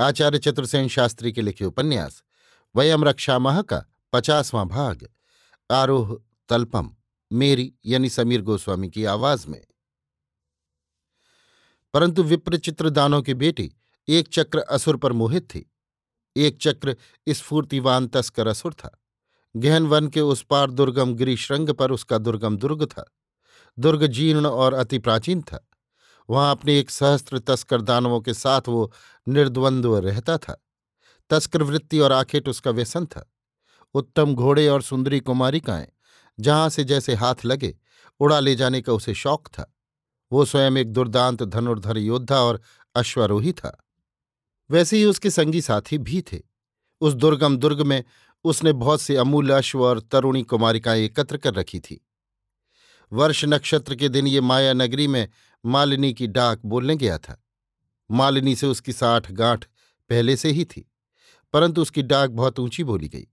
आचार्य चतुर्सेन शास्त्री के लिखे उपन्यास, वयम रक्षा माह का पचासवां भाग, आरोह तल्पम, मेरी यानी समीर गोस्वामी की आवाज़ में। परंतु विप्रचित्र दानों की बेटी एक चक्र असुर पर मोहित थी। एक चक्र स्फूर्तिवान तस्कर असुर था। गहन वन के उस पार दुर्गम गिरिश्रृंग पर उसका दुर्गम दुर्ग था। दुर्ग जीर्ण और अति प्राचीन था। वहाँ अपने एक सहस्त्र तस्कर दानवों के साथ वो निर्द्वंद्व रहता था। तस्कर वृत्ति और आखेट उसका व्यसन था। उत्तम घोड़े और सुंदरी कुमारिकाएँ, जहाँ से जैसे हाथ लगे, उड़ा ले जाने का उसे शौक था। वो स्वयं एक दुर्दांत धनुर्धर योद्धा और अश्वरोही था। वैसे ही उसके संगी साथी भी थे। उस दुर्गम दुर्ग में उसने बहुत से अमूल्य अश्व और तरुणी कुमारिकाएँ एकत्र कर रखी थी। वर्ष नक्षत्र के दिन ये माया नगरी में मालिनी की डाक बोलने गया था। मालिनी से उसकी साठ गांठ पहले से ही थी, परंतु उसकी डाक बहुत ऊँची बोली गई।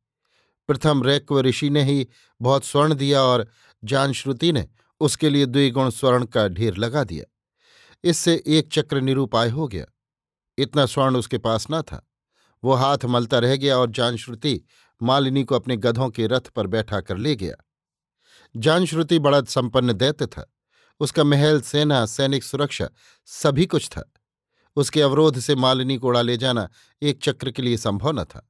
प्रथम रैक्व ऋषि ने ही बहुत स्वर्ण दिया और जानश्रुति ने उसके लिए द्विगुण स्वर्ण का ढेर लगा दिया। इससे एक चक्र निरूपाय हो गया। इतना स्वर्ण उसके पास न था। वो हाथ मलता रह गया और जानश्रुति मालिनी को अपने गधों के रथ पर बैठा कर ले गया। जानश्रुति बड़ा संपन्न दैत्य था। उसका महल, सेना, सैनिक सुरक्षा सभी कुछ था। उसके अवरोध से मालिनी को उड़ा ले जाना एक चक्र के लिए संभव न था।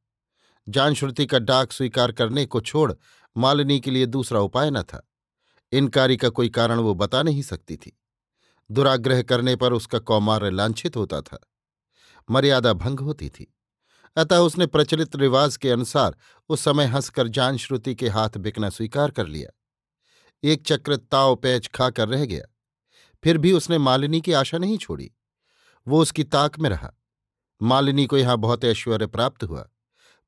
जानश्रुति का डाक स्वीकार करने को छोड़ मालिनी के लिए दूसरा उपाय न था। इनकारी का कोई कारण वो बता नहीं सकती थी। दुराग्रह करने पर उसका कौमार्य लांछित होता था। मर्यादा भंग होती थी। अतः उसने प्रचलित रिवाज के अनुसार उस समय हंसकर जानश्रुति के हाथ बिकना स्वीकार कर लिया। एक चक्र ताव पैच खाकर रह गया। फिर भी उसने मालिनी की आशा नहीं छोड़ी। वो उसकी ताक में रहा। मालिनी को यहाँ बहुत ऐश्वर्य प्राप्त हुआ,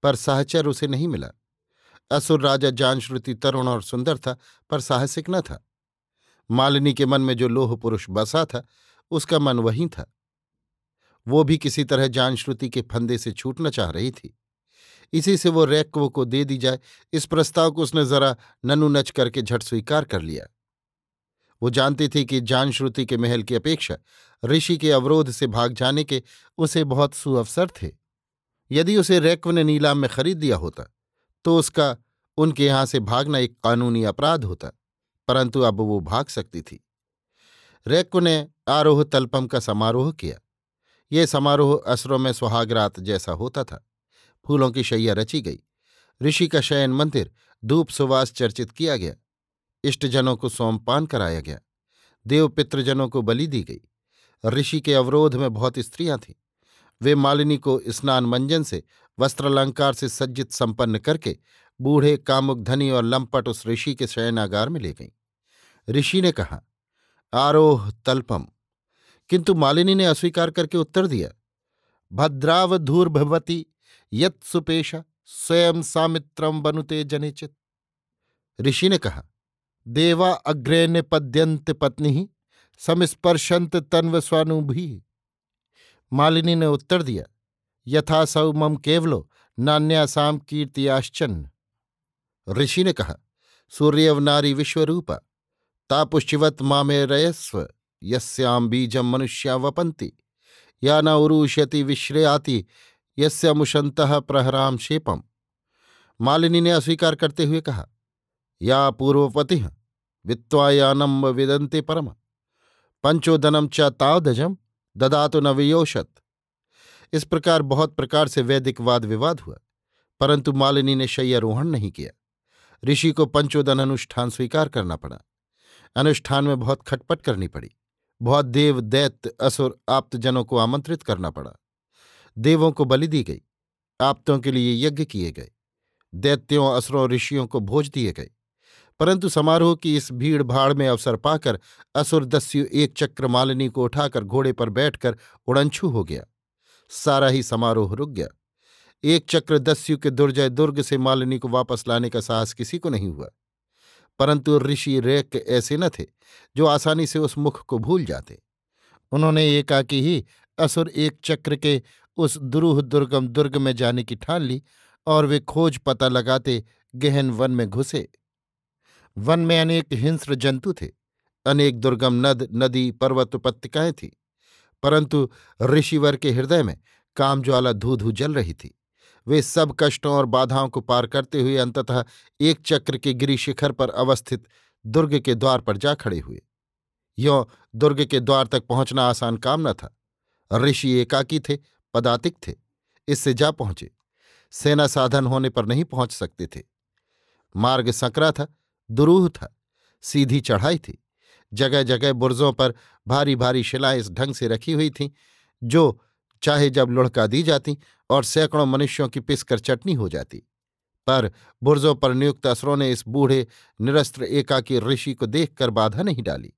पर साहचर उसे नहीं मिला। असुर राजा जानश्रुति तरुण और सुंदर था, पर साहसिक न था। मालिनी के मन में जो लोह पुरुष बसा था, उसका मन वही था। वो भी किसी तरह जानश्रुति के फंदे से छूटना चाह रही थी। इसी से वो रैक्व को दे दी जाए। इस प्रस्ताव को उसने जरा ननु नच करके झट स्वीकार कर लिया। वो जानती थी कि जानश्रुति के महल की अपेक्षा ऋषि के अवरोध से भाग जाने के उसे बहुत सुअवसर थे। यदि उसे रैक्व ने नीलाम में खरीद दिया होता तो उसका, उनके यहाँ से भागना एक कानूनी अपराध होता, परंतु अब वो भाग सकती थी। रैक्व ने आरोह तल्पम का समारोह किया। यह समारोह असरों में सुहागरात जैसा होता था। फूलों की शैया रची गई। ऋषि का शयन मंदिर धूप सुवास चर्चित किया गया। इष्टजनों को सोमपान कराया गया। देव पितृजनों को बलि दी गई। ऋषि के अवरोध में बहुत स्त्रियाँ थीं। वे मालिनी को स्नान मंजन से, वस्त्रालंकार से सज्जित संपन्न करके, बूढ़े कामुक धनी और लंपट उस ऋषि के शयनागार में ले गईं। ऋषि ने कहा, आरोह तल्पम, किंतु मालिनी ने अस्वीकार करके उत्तर दिया, भद्रावधूर्भवती यत्सुपेशा स्वयं सामित्रम बनुते जनिचित। ऋषि ने कहा, देवा अग्रे निपद्यंत पत्नी समस्पर्शंत तन्व स्वानुभि मालिनी ने उत्तर दिया यथा सौ मम केवलो नान्यासाम कीर्तियाश्चन्न ऋषि ने कहा, सूर्यव नारी विश्वरूपा तापुशिवत मामे रयस्व यस्याम बीजम मनुष्या वपंती या न उरुष्यति विश्रेयाति यस्यामुशंत प्रहराम शेपम मालिनी ने अस्वीकार करते हुए कहा, या पूर्वपति वित्वायानम विदंते परम। पंचोदनम च तावदजम ददातु न वियोषत। इस प्रकार बहुत प्रकार से वैदिक वाद विवाद हुआ, परंतु मालिनी ने शय्यारोहण नहीं किया। ऋषि को पंचोदन अनुष्ठान स्वीकार करना पड़ा। अनुष्ठान में बहुत खटपट करनी पड़ी। बहुत देव दैत्य असुर आप्तजनों को आमंत्रित करना पड़ा। देवों को बलि दी गई, आप्तों के लिए यज्ञ किए गए, दैत्यों, असुरों ऋषियों को भोज दिए गए। परंतु समारोह की इस भीड़ भाड़ में अवसर पाकर असुर दस्यु एक चक्र मालिनी को उठाकर घोड़े पर बैठकर उड़नछू हो गया। सारा ही समारोह रुक गया। एक चक्र दस्यु के दुर्जय दुर्ग से मालिनी को वापस लाने का साहस किसी को नहीं हुआ। परंतु ऋषि रेक ऐसे न थे, जो आसानी से उस मुख को भूल जाते। उन्होंने एकाकी ही, असुर एक चक्र के उस दुरूह दुर्गम दुर्ग में जाने की ठान ली और वे खोज पता लगाते गहन वन में घुसे। वन में अनेक हिंस्र जंतु थे, अनेक दुर्गम नद, नदी, पर्वत, उपत्यकाएँ थी, परंतु ऋषिवर के हृदय में कामज्वाला धू धू जल रही थी। वे सब कष्टों और बाधाओं को पार करते हुए अंततः एक चक्र के गिरी शिखर पर अवस्थित दुर्ग के द्वार पर जा खड़े हुए। यों दुर्ग के द्वार तक पहुँचना आसान काम न था। ऋषि एकाकी थे पदातिक थे। इससे जा पहुँचे। सेना साधन होने पर नहीं पहुँच सकते थे। मार्ग सकरा था, दुरूह था, सीधी चढ़ाई थी। जगह जगह बुर्जों पर भारी भारी शिलाएँ इस ढंग से रखी हुई थीं, जो चाहे जब लुढ़का दी जाती और सैकड़ों मनुष्यों की पिसकर चटनी हो जाती। पर बुर्जों पर नियुक्त असरों ने इस बूढ़े, निरस्त्र, एकाकी ऋषि को देखकर बाधा नहीं डाली।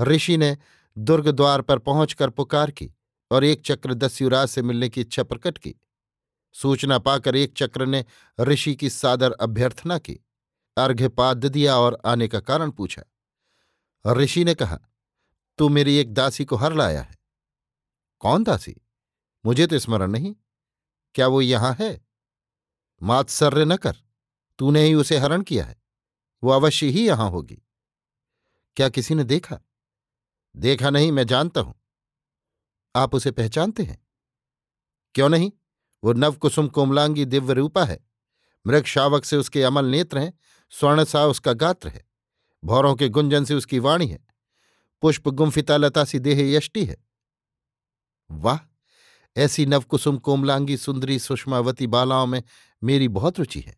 ऋषि ने दुर्ग द्वार पर पहुंचकर पुकार की। और एक चक्र दस्युराज से मिलने की इच्छा प्रकट की। सूचना पाकर एक चक्र ने ऋषि की सादर अभ्यर्थना की। अर्घ्यपाद दिया और आने का कारण पूछा। ऋषि ने कहा, तू मेरी एक दासी को हर लाया है। कौन दासी? मुझे तो स्मरण नहीं। क्या वो यहाँ है? मात्सर्य न कर। तूने ही उसे हरण किया है। वो अवश्य ही यहाँ होगी। क्या किसी ने देखा? देखा नहीं, मैं जानता हूँ। आप उसे पहचानते हैं? क्यों नहीं? वो नवकुसुम कोमलांगी दिव्य रूपा है। मृग शावक से उसके अमल नेत्र हैं, स्वर्ण सा उसका गात्र है। भौरों के गुंजन से उसकी वाणी है। पुष्प गुम्फिता लता सी देह यष्टि है। वाह! ऐसी नवकुसुम कोमलांगी सुंदरी सुषमावती बालाओं में मेरी बहुत रुचि है।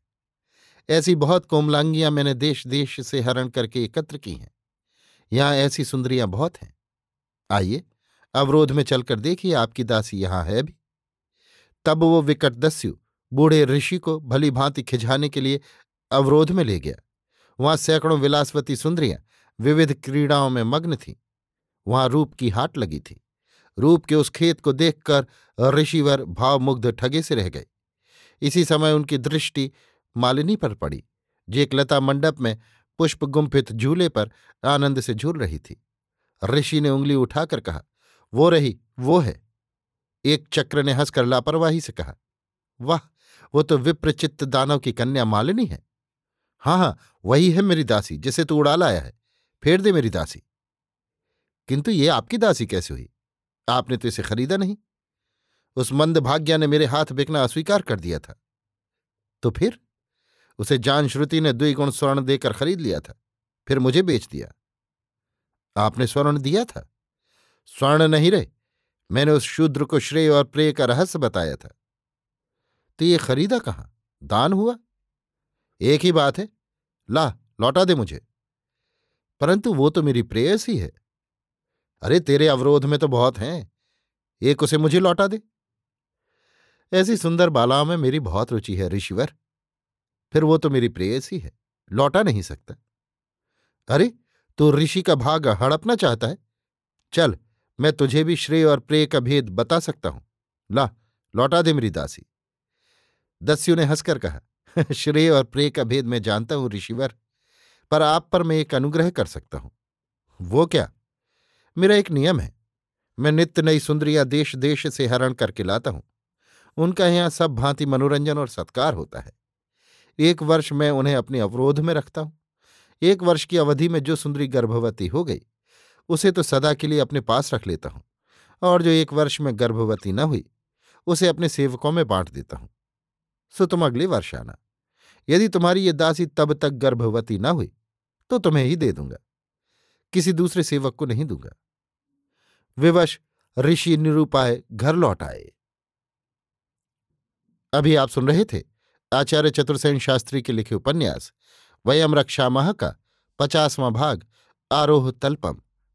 ऐसी बहुत कोमलांगियाँ मैंने देश देश से हरण करके एकत्र की हैं। यहाँ ऐसी सुंदरियाँ बहुत हैं। आइए। अवरोध में चलकर देखिए, आपकी दासी यहाँ है भी। तब वो विकट दस्यु बूढ़े ऋषि को भली भांति खिझाने के लिए अवरोध में ले गया। वहाँ सैकड़ों विलासवती सुंदरियाँ विविध क्रीड़ाओं में मग्न थीं। वहाँ रूप की हाट लगी थी। रूप के उस खेत को देखकर ऋषिवर भावमुग्ध ठगे से रह गए। इसी समय उनकी दृष्टि मालिनी पर पड़ी जो एक लता मंडप में पुष्प गुम्फित झूले पर आनंद से झूल रही थी। ऋषि ने उंगली उठाकर कहा वो रही, वो है। एक चक्र ने हंसकर लापरवाही से कहा, वाह, वो तो विप्रचित्त दानव की कन्या मालिनी है। हाँ हाँ वही है मेरी दासी, जिसे तू उड़ा लाया है। फेर दे मेरी दासी। किंतु ये आपकी दासी कैसे हुई? आपने तो इसे खरीदा नहीं। उस मंद भाग्या ने मेरे हाथ बिकना अस्वीकार कर दिया था। तो फिर? उसे जान श्रुति ने द्विगुण स्वर्ण देकर खरीद लिया था। फिर मुझे बेच दिया। आपने स्वर्ण दिया था? स्वर्ण नहीं रहे। मैंने उस शूद्र को श्रेय और प्रेय का रहस्य बताया था। तो ये खरीदा कहाँ? दान हुआ? एक ही बात है। ला, लौटा दे मुझे। परंतु वो तो मेरी प्रेयस ही है। अरे, तेरे अवरोध में तो बहुत हैं। एक उसे मुझे लौटा दे। ऐसी सुंदर बालाओं में मेरी बहुत रुचि है, ऋषिवर। फिर वो तो मेरी प्रेयसी है। लौटा नहीं सकता। अरे तो ऋषि का भाग हड़पना चाहता है। चल मैं तुझे भी श्रेय और प्रेय का भेद बता सकता हूँ। ला, लौटा दे मेरी दासी। दस्यु ने हंसकर कहा, श्रेय और प्रेय का भेद मैं जानता हूँ, ऋषिवर, पर आप पर मैं एक अनुग्रह कर सकता हूँ। वो क्या? मेरा एक नियम है। मैं नित्य नई सुंदरियाँ देश देश से हरण करके लाता हूँ। उनका यहाँ सब भांति मनोरंजन और सत्कार होता है। एक वर्ष मैं उन्हें अपने अवरोध में रखता हूँ। एक वर्ष की अवधि में जो सुंदरी गर्भवती हो गई उसे तो सदा के लिए अपने पास रख लेता हूँ, और जो एक वर्ष में गर्भवती न हुई, उसे अपने सेवकों में बांट देता हूँ। सो तुम अगले वर्ष आना यदि तुम्हारी ये दासी तब तक गर्भवती न हुई तो तुम्हें ही दे दूँगा। किसी दूसरे सेवक को नहीं दूँगा। विवश, ऋषि निरूपाय, घर लौट आए। अभी आप सुन रहे थे आचार्य चतुर्सेन शास्त्री के लिखे उपन्यास, वयम रक्षा माह का पचासवां भाग, आरोह तल्पम।